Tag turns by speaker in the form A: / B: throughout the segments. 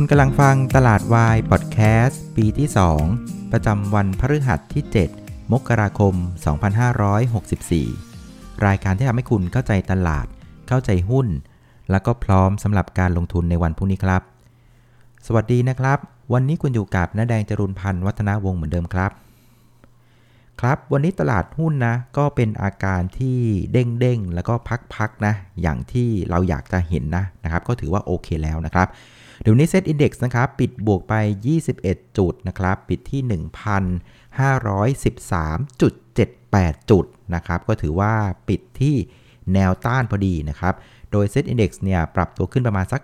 A: คุณกำลังฟังตลาดวายพอดแคสต์ปีที่ 2 ประจำวันพฤหัสที่ 7 มกราคม 2564 รายการที่ทำให้คุณเข้าใจตลาด เข้าใจหุ้น แล้วก็พร้อมสำหรับการลงทุนในวันพรุ่งนี้ครับ สวัสดีนะครับ วันนี้คุณอยู่กับน้าแดงจรุนพันธ์วัฒนาวงศ์เหมือนเดิมครับ ครับวันนี้ตลาดหุ้นนะ ก็เป็นอาการที่เด้งๆแล้วก็พักๆนะ อย่างที่เราอยากจะเห็นนะนะครับ ก็ถือว่าโอเคแล้วนะครับ เดี๋ยวนี้ SET Index นะครับปิดบวกไป 21 จุดนะครับปิดที่ 1,513.78 จุดนะครับก็ถือว่าปิดที่แนวต้านพอดีนะครับโดย SET Index เนี่ยปรับตัวขึ้นประมาณสัก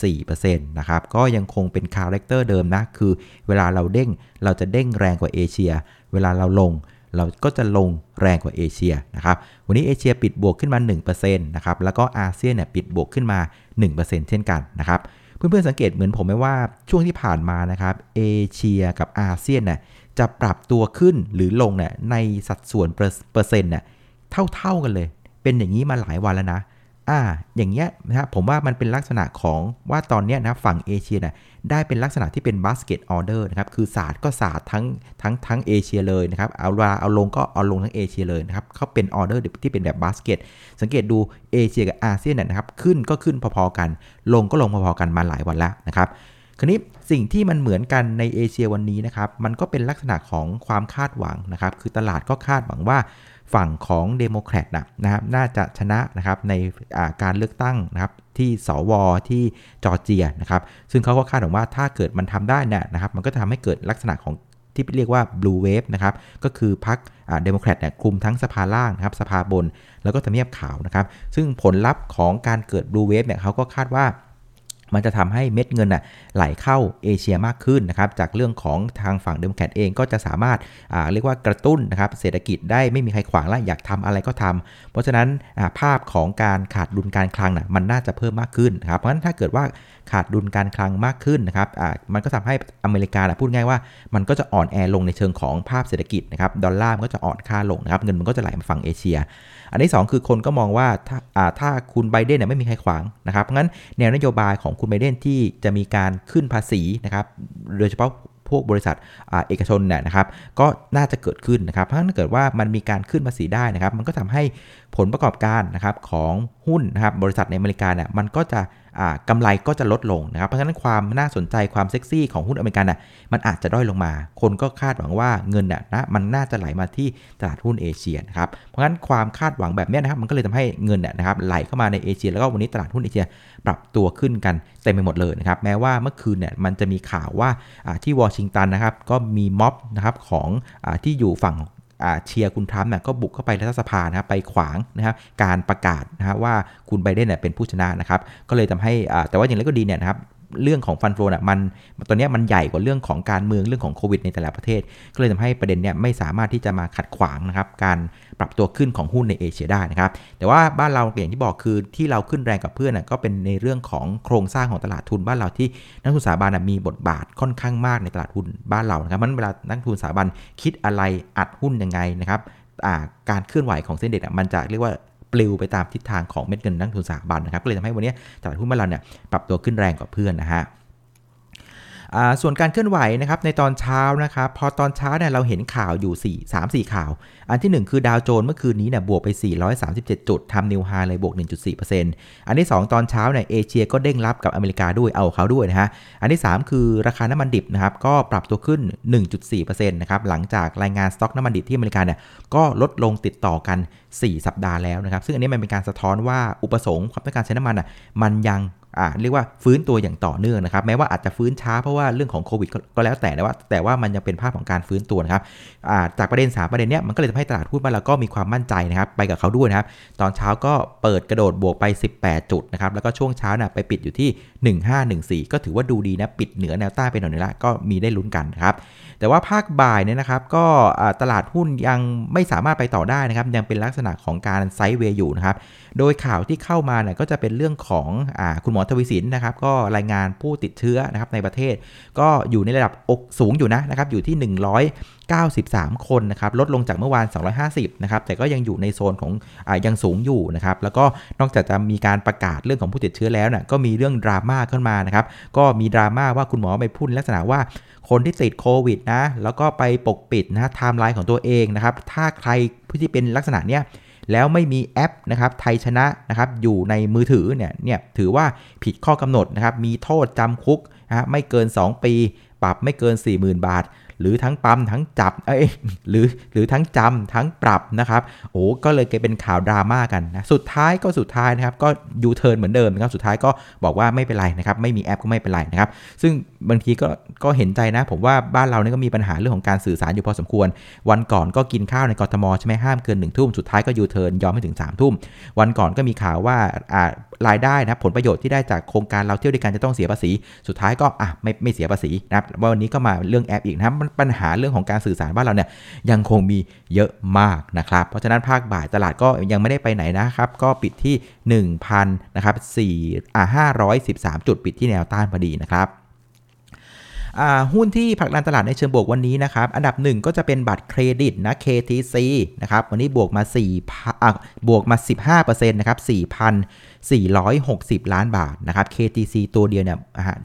A: 1.4%นะครับก็ยังคงเป็น character เดิมนะ คือเวลาเราเด้งเราจะเด้งแรงกว่าเอเชีย เวลาเราลงเราก็จะลงแรงกว่าเอเชียนะครับ วันนี้เอเชียปิดบวกขึ้นมา 1%นะครับ แล้วก็อาเซียนเนี่ยปิดบวกขึ้นมา 1%เช่นกันนะครับ เพื่อนๆสังเกตเหมือนผมไหมว่าช่วงที่ผ่านมานะครับเอเชียกับอาเซียนเนี่ยจะปรับตัวขึ้นหรือลงเนี่ยในสัดส่วนเปอร์เซ็นต์เนี่ยเท่าๆกันเลย เป็นอย่างนี้มาหลายวันแล้วนะอ่าอย่างเงี้ยนะครับผมว่ามันเป็นลักษณะของว่าตอนเนี้ยนะฝั่งเอเชียน่ะ ได้เป็นลักษณะที่เป็น basket order นะครับ คือศาสตร์ก็ศาสตร์ทั้งทั้งทั้งเอเชียเลยนะครับ เอาลาเอาลงก็เอาลงทั้งเอเชียเลยนะครับเขาเป็นออเดอร์ที่เป็นแบบบาสเกต สังเกตดูเอเชียกับอาเซียนนะครับ ขึ้นก็ขึ้นพอๆกัน ลงก็ลงพอๆกันมาหลายวันแล้วนะครับคราวนี้สิ่งที่มันเหมือนกันในเอเชียวันนี้นะครับ มันก็เป็นลักษณะของความคาดหวังนะครับ คือตลาดก็คาดหวังว่าฝั่งของเดโมแครตนะครับน่าจะชนะนะครับในการเลือกตั้งนะครับ ที่สว.ที่จอร์เจียนะครับซึ่งเขาก็คาดหวังว่าถ้าเกิดมันทำได้เนี่ยนะครับมันก็จะทำให้เกิดลักษณะของที่เรียกว่า blue wave นะครับ ก็คือพรรคเดโมแครตเนี่ยคุมทั้งสภาล่างนะครับ สภาบน แล้วก็ทำเนียบขาวนะครับ ซึ่งผลลัพธ์ของการเกิด blue wave เนี่ยเขาก็คาดว่า มันจะทำให้เม็ดเงินอะไหลเข้าเอเชียมากขึ้นนะครับจากเรื่องของทางฝั่งเดโมแครตเองก็จะสามารถเรียกว่ากระตุ้นนะครับเศรษฐกิจได้ไม่มีใครขวางแล้วอยากทำอะไรก็ทำเพราะฉะนั้นภาพของการขาดดุลการคลังน่ะมันน่าจะเพิ่มมากขึ้นนะครับเพราะฉะนั้นถ้าเกิดว่าขาดดุลการคลังมากขึ้นนะครับมันก็ทำให้อเมริกาพูดง่ายว่ามันก็จะอ่อนแอลงในเชิงของภาพเศรษฐกิจนะครับดอลลาร์มันก็จะอ่อนค่าลงนะครับเงินมันก็จะไหลมาฝั่งเอเชีย อันที่ 2 คือคนก็มองว่าถ้าถ้าคุณไบเดนเนี่ยไม่มีใครขวางนะครับงั้นแนวนโยบายของคุณไบเดนที่จะมีการขึ้นภาษีนะครับโดยเฉพาะพวกบริษัทเอกชนเนี่ยนะครับ ก็น่าจะเกิดขึ้นนะครับถ้าเกิดว่ามันมีการขึ้นภาษีได้นะครับ มันก็ทำให้ผลประกอบการนะครับของหุ้นนะครับบริษัทในอเมริกาเนี่ยมันก็จะกำไรก็จะลดลงนะครับ เพราะฉะนั้นความน่าสนใจความเซ็กซี่ของหุ้นอเมริกันน่ะมันอาจจะด้อยลงมา คนก็คาดหวังว่าเงินน่ะนะมันน่าจะไหลมาที่ตลาดหุ้นเอเชียนะครับ เพราะฉะนั้นความคาดหวังแบบนี้นะครับมันก็เลยทำให้เงินน่ะนะครับไหลเข้ามาในเอเชีย แล้วก็วันนี้ตลาดหุ้นเอเชียปรับตัวขึ้นกันเต็มไปหมดเลยนะครับ แม้ว่าเมื่อคืนเนี่ยมันจะมีข่าวว่าที่วอชิงตันนะครับก็มีม็อบนะครับของอที่อยู่ฝั่ง เชียร์คุณทรัมป์เนี่ยก็บุกเข้าไปรัฐสภานะครับไปขวางนะครับการประกาศนะครับว่าคุณไบเดนเนี่ยเป็นผู้ชนะนะครับ ก็เลยทำให้แต่ว่าอย่างไรก็ดีเนี่ยนะครับ เรื่องของฟันโฟน่ะมันตอนนี้มันใหญ่กว่าเรื่องของการเมืองเรื่องของโควิดในแต่ละประเทศ ก็เลยทำให้ประเด็นเนี่ยไม่สามารถที่จะมาขัดขวางนะครับการปรับตัวขึ้นของหุ้นในเอเชียได้นะครับแต่ว่าบ้านเราอย่างที่บอกคือที่เราขึ้นแรงกับเพื่อนก็เป็นในเรื่องของโครงสร้างของตลาดทุนบ้านเราที่นักทุนสถาบันมีบทบาทค่อนข้างมากในตลาดหุ้นบ้านเรานะครับมันเวลานักทุนสถาบันคิดอะไรอัดหุ้นยังไงนะครับการเคลื่อนไหวของเส้นเด็ดมันจะเรียกว่า ปลิวไปตามทิศทางของเม็ดเงินนักทุนสถาบันนะครับก็เลยทำให้วันนี้ตลาดหุ้นบ้านเราเนี่ยปรับตัวขึ้นแรงกว่าเพื่อนนะฮะ ส่วนการเคลื่อนไหวนะครับในตอนเช้านะครับพอตอนเช้าเนี่ยเราเห็นข่าวอยู่ 4 3 4 ข่าว อันที่ 1 คือดาวโจนส์เมื่อคืนนี้เนี่ยบวกไป 437 จุดทำนิวไฮเลยบวก 1.4%อันที่ 2 ตอนเช้าเนี่ยเอเชียก็เด้งรับกับอเมริกาด้วยเอาเขาด้วยนะฮะอันที่ 3 คือราคาน้ำมันดิบนะครับก็ปรับตัวขึ้น 1.4%นะครับหลังจากรายงานสต็อกน้ำมันดิบที่อเมริกาเนี่ยก็ลดลงติดต่อกัน 4 สัปดาห์แล้วนะครับซึ่งอันนี้มันเป็นการสะท้อนว่าอุปสงค์ความต้องการใช้น้ำมันอะมันยัง เรียกว่าฟื้นตัวอย่างต่อเนื่องนะครับ แม้ว่าอาจจะฟื้นช้าเพราะว่าเรื่องของโควิดก็แล้วแต่นะว่า แต่ว่ามันยังเป็นภาพของการฟื้นตัวนะครับอ่าจากประเด็น 3 ประเด็นเนี้ยมันก็เลยทำให้ตลาดหุ้นบ้านเราก็มีความมั่นใจนะครับ ไปกับเขาด้วยนะครับ ตอนเช้าก็เปิดกระโดดบวกไป 18 จุดนะครับ แล้วก็ช่วงเช้าน่ะไปปิดอยู่ที่ 1514 ก็ถือว่าดูดีนะ ปิดเหนือแนวต้านไปหน่อยนึงละก็มีได้ลุ้นกันนะครับ แต่ว่าภาคบ่ายเนี่ยนะครับก็ตลาดหุ้นยังไม่สามารถไปต่อได้นะครับ ยังเป็นลักษณะของการไซด์เวย์อยู่นะครับ โดยข่าวที่เข้ามาเนี่ยก็จะเป็นเรื่องของอคุณหมออทวีสินนะครับก็รายงานผู้ติดเชื้อนะครับในประเทศ ก็อยู่ในระดับอกสูงอยู่นะนะครับอยู่ที่ 193 คนนะครับลดลงจากเมื่อวาน 250นะครับแต่ก็ยังอยู่ในโซนของอะยังสูงอยู่นะครับแล้วก็นอกจากจะมีการประกาศเรื่องของผู้ติดเชื้อแล้วน่ะก็มีเรื่องดราม่าขึ้นมานะครับก็มีดราม่าว่าคุณหมอไปพูดลักษณะว่าคนที่ติดโควิดนะแล้วก็ไปปกปิดนะไทม์ไลน์ของตัวเองนะครับถ้าใครผู้ที่เป็นลักษณะเนี้ย แล้วไม่มีแอปนะครับไทยชนะนะครับอยู่ในมือถือเนี่ยเนี่ยถือว่าผิดข้อกำหนดนะครับมีโทษจำคุกนะไม่เกิน 2 ปี ปรับไม่เกิน 40,000 บาท หรือทั้งปรับทั้งจับเอ้ยหรือหรือทั้งจำทั้งปรับนะครับโอ้ก็เลยกลายเป็นข่าวดราม่ากันนะสุดท้ายก็สุดท้ายนะครับก็ยูเทิร์นเหมือนเดิมนะครับสุดท้ายก็บอกว่าไม่เป็นไรนะครับไม่มีแอปก็ไม่เป็นไรนะครับซึ่ง บางทีก็ก็เห็นใจนะ ผมว่าบ้านเราเนี่ยก็มีปัญหาเรื่องของการสื่อสารอยู่พอสมควร วันก่อนก็กินข้าวในกทมใช่ไหมห้ามเกินหนึ่งทุ่มสุดท้ายก็ยูเทิร์นยอมให้ถึง3ามทุ่ม วันก่อนก็มีข่าวว่าอ่ารายได้นะผลประโยชน์ที่ได้จากโครงการเราเที่ยวด้วยกันจะต้องเสียภาษี สุดท้ายก็อะไม่ไม่เสียภาษีนะครับวันนี้ก็มาเรื่องแอปอีกนะปัญหาเรื่องของการสื่อสารบ้านเราเนี่ยยังคงมีเยอะมากนะครับเพราะฉะนั้นภาคบ่ายตลาดก็ยังไม่ได้ไปไหนนะครับก็ปิดที่ 1,000นะครับ4อ่า513 จุดปิดที่แนวต้านพอดีนะครับ หุ้นที่ผลักดันตลาดในเชิงบวกวันนี้นะครับ อันดับหนึ่งก็จะเป็นบัตรเครดิตนะ KTC นะครับ วันนี้บวกมา4อะบวกมา 15%นะครับ460 ล้านบาทนะครับ KTC ตัวเดียวเนี่ย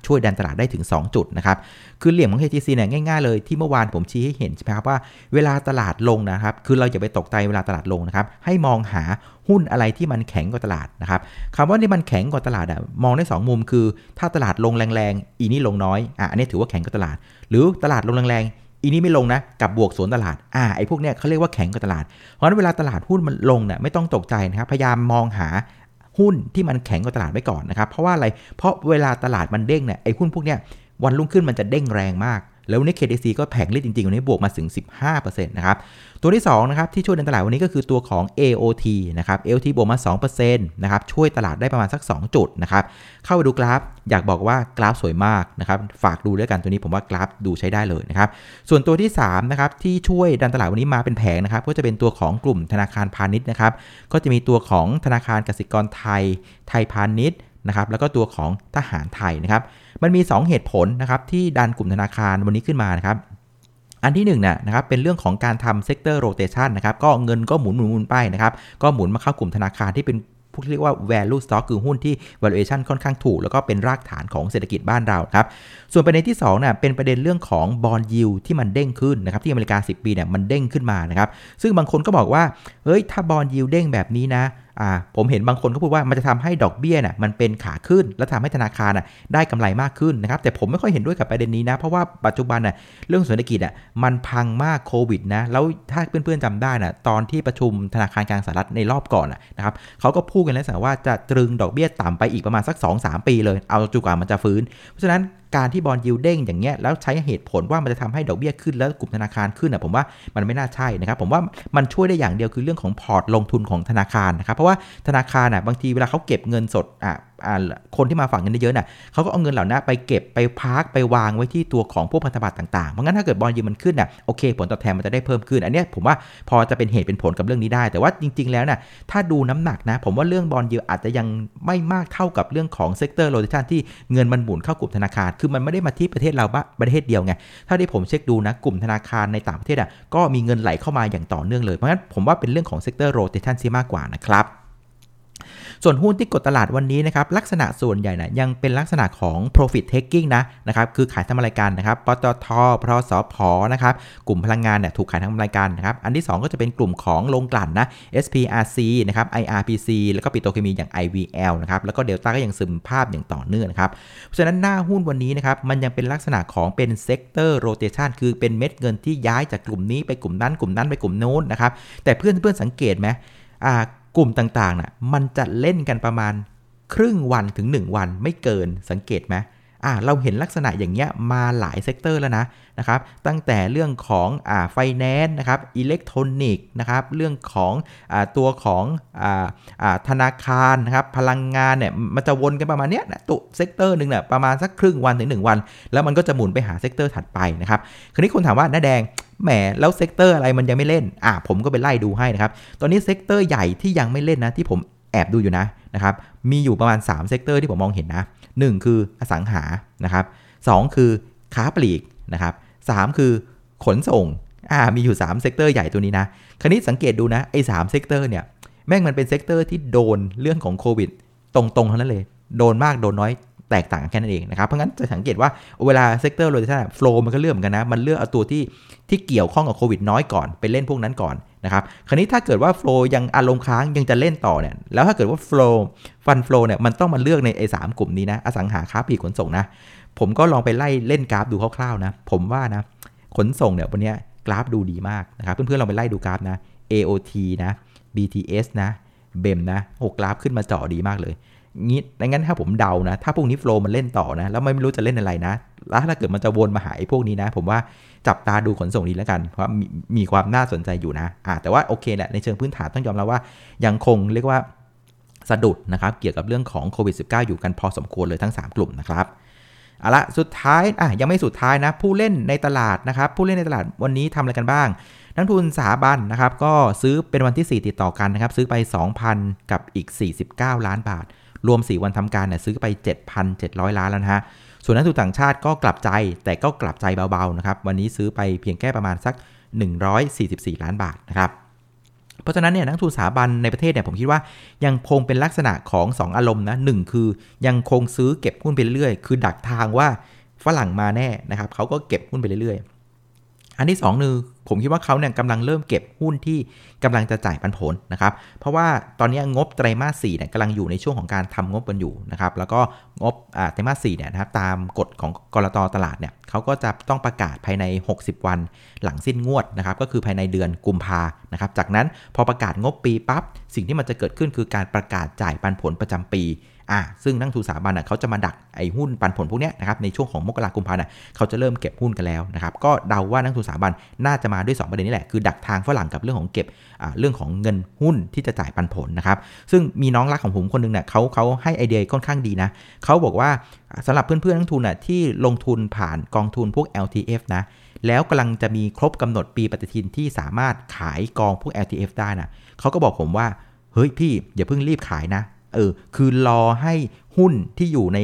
A: ช่วยดันตลาดได้ถึง 2 จุดนะครับ คือเหลี่ยมของ KTC เนี่ยง่ายๆเลยที่เมื่อวานผมชี้ให้เห็นใช่ไหมครับว่าเวลาตลาดลงนะครับ คือเราอย่าไปตกใจเวลาตลาดลงนะครับ ให้มองหาหุ้นอะไรที่มันแข็งกว่าตลาดนะครับคำว่าที่มันแข็งกว่าตลาดอะมองได้ 2 มุมคือ ถ้าตลาดลงแรงๆ อีนี่ลงน้อยอะอันนี้ถือว่าแข็งกว่าตลาด หรือตลาดลงแรงๆอีนี้ไม่ลงนะกับบวกสวนตลาดอ่าไอ้พวกเนี้ยเขาเรียกว่าแข็งกว่าตลาด เพราะฉะนั้นเวลาตลาดหุ้นมันลงเนี่ยไม่ต้องตกใจนะครับพยายามมองหา หุ้นที่มันแข็งกว่าตลาดไว้ก่อนนะครับ เพราะว่าอะไร เพราะเวลาตลาดมันเด้งเนี่ยไอ้หุ้นพวกเนี้ยวันรุ่งขึ้นมันจะเด้งแรงมาก แล้ววันนี้ KDC ก็แผงลิดจริงๆวันนี้บวกมาถึง 15%นะครับตัวที่2นะครับที่ช่วยในตลาดวันนี้ก็คือตัวของ AOT นะครับ AOT บวกมา2%นะครับช่วยตลาดได้ประมาณสัก 2 จุดนะครับเข้าไปดูกราฟอยากบอกว่ากราฟสวยมากนะครับฝากดูด้วยกันตัวนี้ผมว่ากราฟดูใช้ได้เลยนะครับส่วนตัวที่3นะครับที่ช่วยดันตลาดวันนี้มาเป็นแผงนะครับก็จะเป็นตัวของกลุ่มธนาคารพาณิชย์นะครับก็จะมีตัวของธนาคารกสิกรไทย ไทยพาณิชย์ นะครับแล้วก็ตัวของทหารไทยนะครับมันมี 2 เหตุผลนะครับที่ดันกลุ่มธนาคารวันนี้ขึ้นมานะครับอันที่1นึ่งนะครับเป็นเรื่องของการทำ sector rotation นะครับก็เงินก็หมุนหมุนหมุนไปนะครับก็หมุนมาเข้ากลุ่มธนาคารที่เป็นพวกเรียกว่า value stock คือหุ้นที่ valuation ค่อนข้างถูก แล้วก็เป็นรากฐานของเศรษฐกิจบ้านเราครับ ส่วนประเด็นที่2น่ะเป็นประเด็นเรื่องของบอลยิวที่มันเด้งขึ้นนะครับที่อเมริกา 10 ปีเนี่ยมันเด้งขึ้นมานะครับ ซึ่งบางคนก็บอกว่า เฮ้ย ถ้าบอลยิวเด้งแบบนี้นะ ผมเห็นบางคนก็พูดว่ามันจะทำให้ดอกเบี้ยน่ะมันเป็นขาขึ้น และทำให้ธนาคารน่ะได้กำไรมากขึ้นนะครับ แต่ผมไม่ค่อยเห็นด้วยกับประเด็นนี้นะ เพราะว่าปัจจุบันน่ะเรื่องเศรษฐกิจอะมันพังมากโควิดนะ แล้วถ้าเพื่อนๆจำได้น่ะตอนที่ประชุมธนาคารกลางสหรัฐในรอบก่อนนะครับเขาก็พูดกันแล้วว่าจะตรึงดอกเบี้ยต่ำไปอีกประมาณสัก 2-3 ปีเลย เอาจุกว่ามันจะฟื้น เพราะฉะนั้น การที่ bond yield เด้งอย่างเงี้ยแล้วใช้เหตุผลว่ามันจะทำให้ดอกเบี้ยขึ้นแล้วกลุ่มธนาคารขึ้นอะผมว่ามันไม่น่าใช่นะครับผมว่ามันช่วยได้อย่างเดียวคือเรื่องของพอร์ตลงทุนของธนาคารนะครับเพราะว่าธนาคารอะบางทีเวลาเขาเก็บเงินสดอะ คนที่มาฝากเงินเยอะๆน่ะเขาก็เอาเงินเหล่านั้นไปเก็บไป park ไปวางไว้ที่ตัวของพวกพันธบัตรต่างๆ เพราะงั้นถ้าเกิด bond yield มันขึ้นน่ะโอเค ผลตอบแทนมันจะได้เพิ่มขึ้น อันนี้ผมว่าพอจะเป็นเหตุเป็นผลกับเรื่องนี้ได้ แต่ว่าจริง ๆ แล้วน่ะถ้าดูน้ำหนักนะ ผมว่าเรื่อง bond yield อาจจะยังไม่มากเท่ากับเรื่องของ sector rotation ที่เงินมันหมุนเข้ากลุ่มธนาคาร คือมันไม่ได้มาที่ประเทศเราบ้าประเทศเดียวไง ถ้าที่ผมเช็กดูนะกลุ่มธนาคารในต่างประเทศอะก็มีเงินไหลเข้ามาอย่างต่อเนื่องเลย เพราะงั้นผมว่าเป็นเรื่องของ sector rotation ซีมากกว่านะครับ ส่วนหุ้นที่กดตลาดวันนี้นะครับลักษณะส่วนใหญ่นะยังเป็นลักษณะของ profit taking นะนะครับคือขายทำรายการนะครับปตท.สผ.นะครับกลุ่มพลังงานเนี่ยถูกขายทำรายการนะครับอันที่ 2 ก็จะเป็นกลุ่มของโรงกลั่นนะ SPRC นะครับ IRPC แล้วก็ปิโตรเคมีอย่าง IVL นะครับแล้วก็เดลต้าก็ยังซึมภาพอย่างต่อเนื่องนะครับเพราะฉะนั้นหน้าหุ้นวันนี้นะครับมันยังเป็นลักษณะของเป็น sector rotation คือเป็นเม็ดเงินที่ย้ายจากกลุ่มนี้ไปกลุ่มนั้นกลุ่มนั้นไปกลุ่มโน้นนะครับแต่เพื่อนเพื่อนสังเกตไหมอ่า กลุ่มต่างๆน่ะมันจะเล่นกันประมาณครึ่งวันถึง 1 วันไม่เกินสังเกตไหม อ่าเราเห็นลักษณะอย่างเงี้ยมาหลาย sector แล้วนะนะครับ ตั้งแต่เรื่องของอ่าไฟแนนซ์นะครับอิเล็กทรอนิกส์นะครับ เรื่องของอ่าตัวของอ่าอ่าธนาคารนะครับพลังงานเนี่ยมันจะวนกันประมาณเนี้ยนะตุ sector หนึ่งเนี่ยประมาณสักครึ่งวันถึง 1 วัน แล้วมันก็จะหมุนไปหา sector ถัดไปนะครับคราวนี้คนถามว่าน้าแดงแหมแล้ว sector อะไรมันยังไม่เล่น อะผมก็ไปไล่ดูให้นะครับ ตอนนี้ sector ใหญ่ที่ยังไม่เล่นนะที่ผม แอบดูอยู่นะนะครับมีอยู่ประมาณ 3 sector ที่ผมมองเห็นนะ 1 คืออสังหานะครับสองคือค้าปลีกนะครับสามคือขนส่งอ่ามีอยู่ 3 sector ใหญ่ตัวนี้นะคราวนี้สังเกตดูนะไอ้สาม sector เนี่ยแม่งมันเป็น sector ที่โดนเรื่องของโควิดตรงๆเท่านั้นเลย โดนมากโดนน้อยแตกต่างกันแค่นั้นเองนะครับ เพราะงั้นจะสังเกตว่าเวลา sector rotation flow มันก็เลือกเหมือนกันนะ มันเลือกเอาตัวที่ที่เกี่ยวข้องกับโควิดน้อยก่อน ไปเล่นพวกนั้นก่อน นะครับ คราวนี้ถ้าเกิดว่าโฟล์ยังอารมณ์ค้างยังจะเล่นต่อเนี่ย แล้วถ้าเกิดว่าโฟล์ฟันโฟล์เนี่ยมันต้องมาเลือกในไอ้สามกลุ่มนี้นะ อสังหาค้าปลีกขนส่งนะ ผมก็ลองไปไล่เล่นกราฟดูคร่าวๆนะ ผมว่านะ ขนส่งเนี่ยวันนี้กราฟดูดีมากนะครับ เพื่อนๆลองไปไล่ดูกราฟนะ AOT นะ BTS นะ BEM นะหกกราฟขึ้นมาเจาะดีมากเลย งี้ดังนั้นถ้าผมเดานะ ถ้าพวกนี้โฟล์มันเล่นต่อนะ แล้วไม่รู้จะเล่นอะไรนะ แล้วถ้าเกิดมันจะวนมาหาไอ้พวกนี้นะ ผมว่าจับตาดูขนส่งนี้แล้วกัน เพราะมีมีความน่าสนใจอยู่นะอ่าแต่ว่าโอเคแหละ ในเชิงพื้นฐานต้องยอมรับว่า ยังคงเรียกว่าสะดุดนะครับ เกี่ยวกับเรื่องของโควิด -19 อยู่กันพอสมควรเลยทั้ง 3 กลุ่มนะครับเอาละสุดท้ายอะยังไม่สุดท้ายนะ ผู้เล่นในตลาดนะครับ ผู้เล่นในตลาดวันนี้ทำอะไรกันบ้าง นักทุนสถาบันนะครับ ก็ซื้อเป็นวันที่ 4 ติดต่อกันนะครับ ซื้อไป 2,000 กับอีก 49 ล้านบาท รวม 4 วันทำการเนี่ยซื้อไป 7,700 ล้านแล้วนะฮะ ส่วนนักทุนต่างชาติก็กลับใจแต่ก็กลับใจเบาๆนะครับ วันนี้ซื้อไปเพียงแค่ประมาณสัก 144 ล้านบาทนะครับ เพราะฉะนั้นเนี่ยนักทุนสถาบันในประเทศเนี่ยผมคิดว่ายังคงเป็นลักษณะของ 2 อารมณ์นะหคือยังคงซื้อเก็บหุ้นไปเรื่อยๆ คือดักทางว่าฝรั่งมาแน่นะครับเขาก็เก็บหุ้นไปเรื่อยๆ อันที่2นึงผมคิดว่าเขาเนี่ยกำลังเริ่มเก็บหุ้นที่กำลังจะจ่ายปันผลนะครับ เพราะว่าตอนนี้งบไตรมาสสี่เนี่ยกำลังอยู่ในช่วงของการทำงบกันอยู่นะครับ แล้วก็งบไตรมาสสี่เนี่ยนะครับตามกฎของกรตตลาดเนี่ยเขาก็จะต้องประกาศภายใน 60 วันหลังสิ้นงวดนะครับ ก็คือภายในเดือนกุมภานะครับ จากนั้นพอประกาศงบปีปับ๊บสิ่งที่มันจะเกิดขึ้นคือการประกาศจ่ายปันผลประจำปี อ่าซึ่งนักทุนสถาบันอะเขาจะมาดักไอ้หุ้นปันผลพวกนี้นะครับในช่วงของมกราคมพันธ์อะเขาจะเริ่มเก็บหุ้นกันแล้วนะครับก็เดาว่านักทุนสถาบันน่าจะมาด้วย 2 ประเด็นนี้แหละคือดักทางฝรั่งกับเรื่องของเก็บอ่าเรื่องของเงินหุ้นที่จะจ่ายปันผลนะครับซึ่งมีน้องรักของผมคนนึงเนี่ยเขาเขาให้ไอเดียค่อนข้างดีนะเขาบอกว่าสำหรับเพื่อนๆนักทุนอะที่ลงทุนผ่านกองทุนพวก LTF นะแล้วกำลังจะมีครบกำหนดปีปฏิทินที่สามารถขายกองพวก LTF ได้นะเขาก็บอกผมว่าเฮ้ยพี่อย่าเพิ่งรีบขายนะ เออคือรอให้หุ้นที่อยู่ใน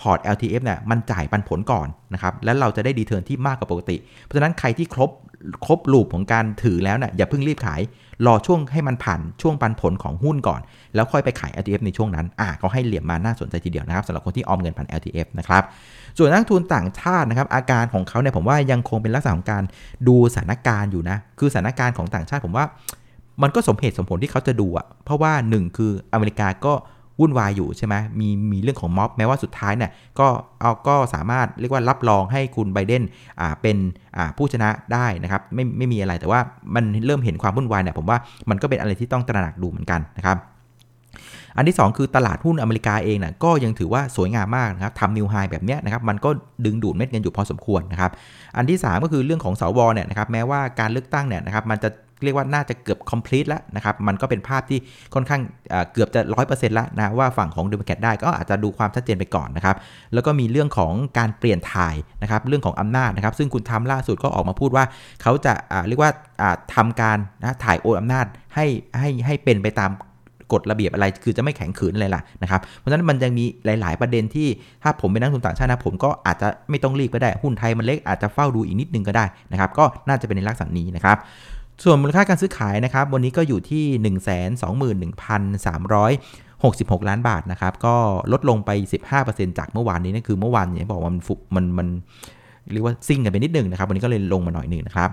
A: พอร์ต LTF เนี่ยมันจ่ายปันผลก่อนนะครับแล้วเราจะได้ดีเทิร์นที่มากกว่าปกติ เพราะฉะนั้นใครที่ครบครบลูปของการถือแล้วเนะ่ยอย่าเพิ่งรีบขาย รอช่วงให้มันผ่านช่วงปันผลของหุ้นก่อน แล้วค่อยไปขาย LTF ในช่วงนั้นอะก็ให้เหลี่ยมมาน่าสนใจทีเดียวนะครับสำหรับคนที่ออมเงินผ่าน LTF นะครับส่วนนักทุนต่างชาตินะครับอาการของเขาเนี่ยผมว่ายังคงเป็นลักษณะของการดูสถานการณ์อยู่นะคือสถานการณ์ของต่างชาติผมว่า มันก็สมเหตุสมผลที่เขาจะดูอะเพราะว่า1คืออเมริกาก็วุ่นวายอยู่ใช่ไหมมีมีเรื่องของม็อบแม้ว่าสุดท้ายเนี่ยก็เอาก็สามารถเรียกว่ารับรองให้คุณไบเดนอ่าเป็นอ่าผู้ชนะได้นะครับไม่ไม่มีอะไรแต่ว่ามันเริ่มเห็นความวุ่นวายเนี่ยผมว่ามันก็เป็นอะไรที่ต้องตระหนักดูเหมือนกันนะครับอันที่ 2 คือตลาดหุ้นอเมริกาเองนะ่ะก็ยังถือว่าสวยงามมากนะครับทำนิวไฮแบบนี้นะครับมันก็ดึงดูดเม็ดเงินอยู่พอสมควรนะครับอันที่ 3 ก็คือเรื่องของสวเนี่ยนะครับแม้ว่าการเลือกตั้งเนี่ยนะครับมันจะ เรียกว่าน่าจะเกือบ complete แล้วนะครับ มันก็เป็นภาพที่ค่อนข้างเกือบจะ 100%แล้วนะว่าฝั่งของดโมแครตได้ก็อาจจะดูความชัดเจนไปก่อนนะครับ แล้วก็มีเรื่องของการเปลี่ยนถ่ายนะครับเรื่องของอำนาจนะครับ ซึ่งคุณทำล่าสุดก็ออกมาพูดว่าเขาจะเรียกว่าทำการนะถ่ายโอนอำนาจให้ให้ให้เป็นไปตามกฎระเบียบอะไรคือจะไม่แข็งขืนอะไรล่ะนะครับ เพราะฉะนั้นมันยังมีหลาย ๆ ประเด็นที่ถ้าผมเป็นนักทุนต่างชาตินะผมก็อาจจะไม่ต้องรีบก็ได้ หุ้นไทยมันเล็กอาจจะเฝ้าดูอีกนิดนึงก็ได้นะครับ ก็น่าจะเป็นในลักษณะนี้นะครับ ส่วนมูลค่าการซื้อขายนะครับ วันนี้ก็อยู่ที่ 121,366 ล้านบาทนะครับ ก็ลดลงไป 15%จากเมื่อวานนี้นั่นคือเมื่อวานเนี่ยบอกว่ามันฟุมันมันเรียกว่าซิ่งกันไปนิดนึงนะครับ วันนี้ก็เลยลงมาหน่อยหนึ่งนะครับ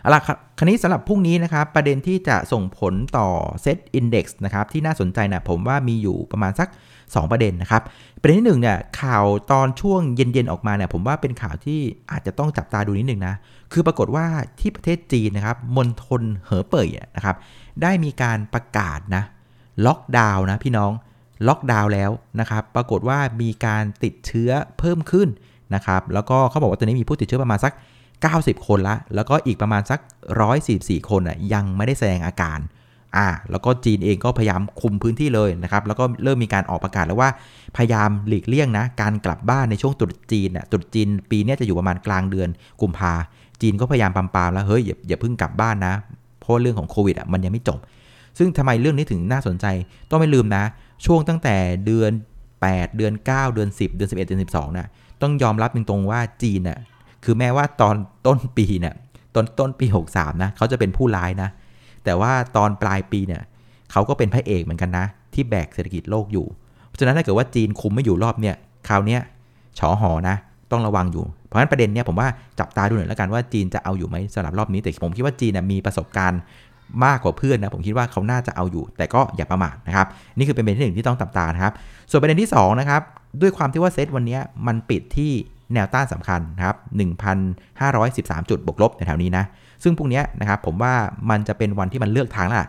A: เอาล่ะคันนี้สำหรับพรุ่งนี้นะครับ ประเด็นที่จะส่งผลต่อเซตอินดี x นะครับ ที่น่าสนใจนะผมว่ามีอยู่ประมาณสัก 2 ประเด็นนะครับ ประเด็นที่1เนี่ยข่าวตอนช่วงเย็นๆ ออกมาเนี่ยผมว่าเป็นข่าวที่อาจจะต้องจับตาดูนิดนึงนะ คือปรากฏว่าที่ประเทศจีนนะครับมณฑลเหอเป่ยนะครับ ได้มีการประกาศนะล็อกดาวน์นะพี่น้องล็อกดาวน์แล้วนะครับ ปรากฏว่ามีการติดเชื้อเพิ่มขึ้นนะครับ แล้วก็เขาบอกว่าตอนนี้มีผู้ติดเชื้อประมาณสัก 90 คนละ แล้วก็อีกประมาณสัก 144 คนอะยังไม่ได้แสดงอาการอ่าแล้วก็จีนเองก็พยายามคุมพื้นที่เลยนะครับ แล้วก็เริ่มมีการออกประกาศแล้วว่า พยายามหลีกเลี่ยงนะ การกลับบ้านในช่วงตรุษจีนอะตรุษจีนปีนี้จะอยู่ประมาณกลางเดือนกุมภาจีนก็พยายามปามปามแล้ว เฮ้ยอย่าอย่าเพิ่งกลับบ้านนะ เพราะเรื่องของโควิดอะมันยังไม่จบ ซึ่งทำไมเรื่องนี้ถึงน่าสนใจ ต้องไม่ลืมนะ ช่วงตั้งแต่เดือน 8 เดือน 9 เดือน 10 เดือน 11 เดือน 12นะต้องยอมรับตรงๆว่าจีนน่ะ คือแม้ว่าตอนต้นปีเนี่ยต้นต้นปี 63 นะเขาจะเป็นผู้ร้ายนะ แต่ว่าตอนปลายปีเนี่ยเขาก็เป็นพระเอกเหมือนกันนะ ที่แบกเศรษฐกิจโลกอยู่ เพราะฉะนั้นถ้าเกิดว่าจีนคุมไม่อยู่รอบเนี่ยคราวเนี้ยฉอหอนะ ต้องระวังอยู่ เพราะฉะนั้นประเด็นเนี้ยผมว่าจับตาดูหน่อยแล้วกันว่าจีนจะเอาอยู่ไหมสำหรับรอบนี้แต่ผมคิดว่าจีนมีประสบการณ์มากกว่าเพื่อนนะผมคิดว่าเขาน่าจะเอาอยู่ แต่ก็อย่าประมาทนะครับนี่คือเป็นประเด็นที่หนึ่งที่ต้องจับตานะครับส่วนประเด็นที่2นะครับด้วยความที่ว่าเซตวันนี้มันปิดที่ แนวต้านสำคัญนะครับ 1,513 จุดบวกลบในแถวนี้นะ ซึ่งพวกนี้นะครับผมว่ามันจะเป็นวันที่มันเลือกทางละ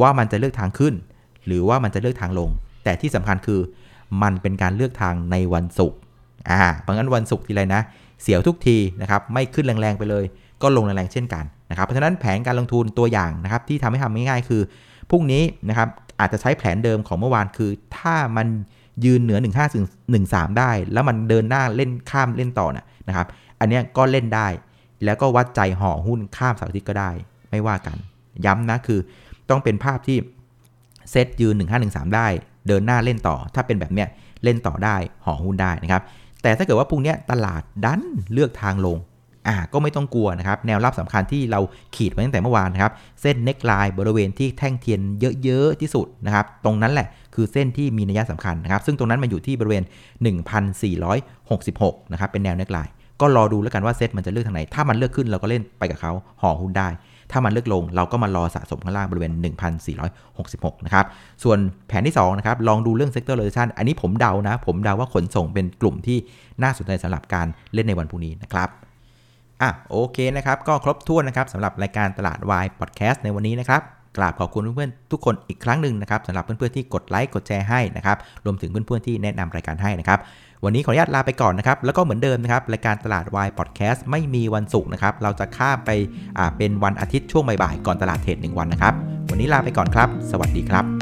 A: ว่ามันจะเลือกทางขึ้น หรือว่ามันจะเลือกทางลง แต่ที่สำคัญคือมันเป็นการเลือกทางในวันศุกร์ อ่าเพราะงั้นวันศุกร์ทีไรนะ เสียวทุกทีนะครับ ไม่ขึ้นแรงๆไปเลย ก็ลงแรงๆเช่นกันนะครับ เพราะฉะนั้นแผนการลงทุนตัวอย่างนะครับที่ทำให้ทำง่ายๆคือพรุ่งนี้นะครับอาจจะใช้แผนเดิมของเมื่อวานคือ ถ้ามัน ยืนเหนือ 1 5ถึง13 ได้ แล้วมันเดินหน้าเล่นข้ามเล่นต่อนะครับ อันนี้ก็เล่นได้ แล้วก็วัดใจห่อหุ้นข้ามเสาร์อาทิตย์ก็ได้ ไม่ว่ากัน ย้ำนะคือต้องเป็นภาพที่เซตยืน 1513 ได้ เดินหน้าเล่นต่อ ถ้าเป็นแบบเนี้ยเล่นต่อได้ห่อหุ้นได้นะครับ แต่ถ้าเกิดว่าพรุ่งนี้ตลาดดันเลือกทางลง อ่าก็ไม่ต้องกลัวนะครับ แนวรับสำคัญที่เราขีดไว้ตั้งแต่เมื่อวานนะครับ เส้นเน็กไลน์บริเวณที่แท่งเทียนเยอะๆที่สุดนะครับ ตรงนั้นแหละคือเส้นที่มีนัยสำคัญนะครับ ซึ่งตรงนั้นมันอยู่ที่บริเวณ 1,466 นะครับ เป็นแนวเน็กไลน์ก็รอดูแล้วกันว่าเซตมันจะเลือกทางไหน ถ้ามันเลือกขึ้นเราก็เล่นไปกับเขาห่อหุ้นได้ ถ้ามันเลือกลงเราก็มารอสะสมข้างล่างบริเวณ 1,466 นะครับ ส่วนแผนที่2นะครับ ลองดูเรื่อง sector rotation อันนี้ผมเดานะ ผมเดาว่าขนส่งเป็นกลุ่มที่น่าสนใจสำหรับการเล่นในวันพรุ่งนี้นะครับ อะโอเคนะครับ ก็ครบถ้วนนะครับสำหรับรายการตลาดวายพอดแคสต์ในวันนี้นะครับกราบขอบคุณเพื่อนๆทุกคนอีกครั้งหนึ่งนะครับสำหรับเพื่อนๆที่กดไลค์กดแชร์ให้นะครับรวมถึงเพื่อนๆที่แนะนำรายการให้นะครับวันนี้ขออนุญาตลาไปก่อนนะครับแล้วก็เหมือนเดิมนะครับรายการตลาดวายพอดแคสต์ไม่มีวันศุกร์นะครับเราจะข้ามไปเป็นวันอาทิตย์ช่วงบ่ายๆก่อนตลาดเทรดหนึ่งวันนะครับวันนี้ลาไปก่อนครับ สวัสดีครับ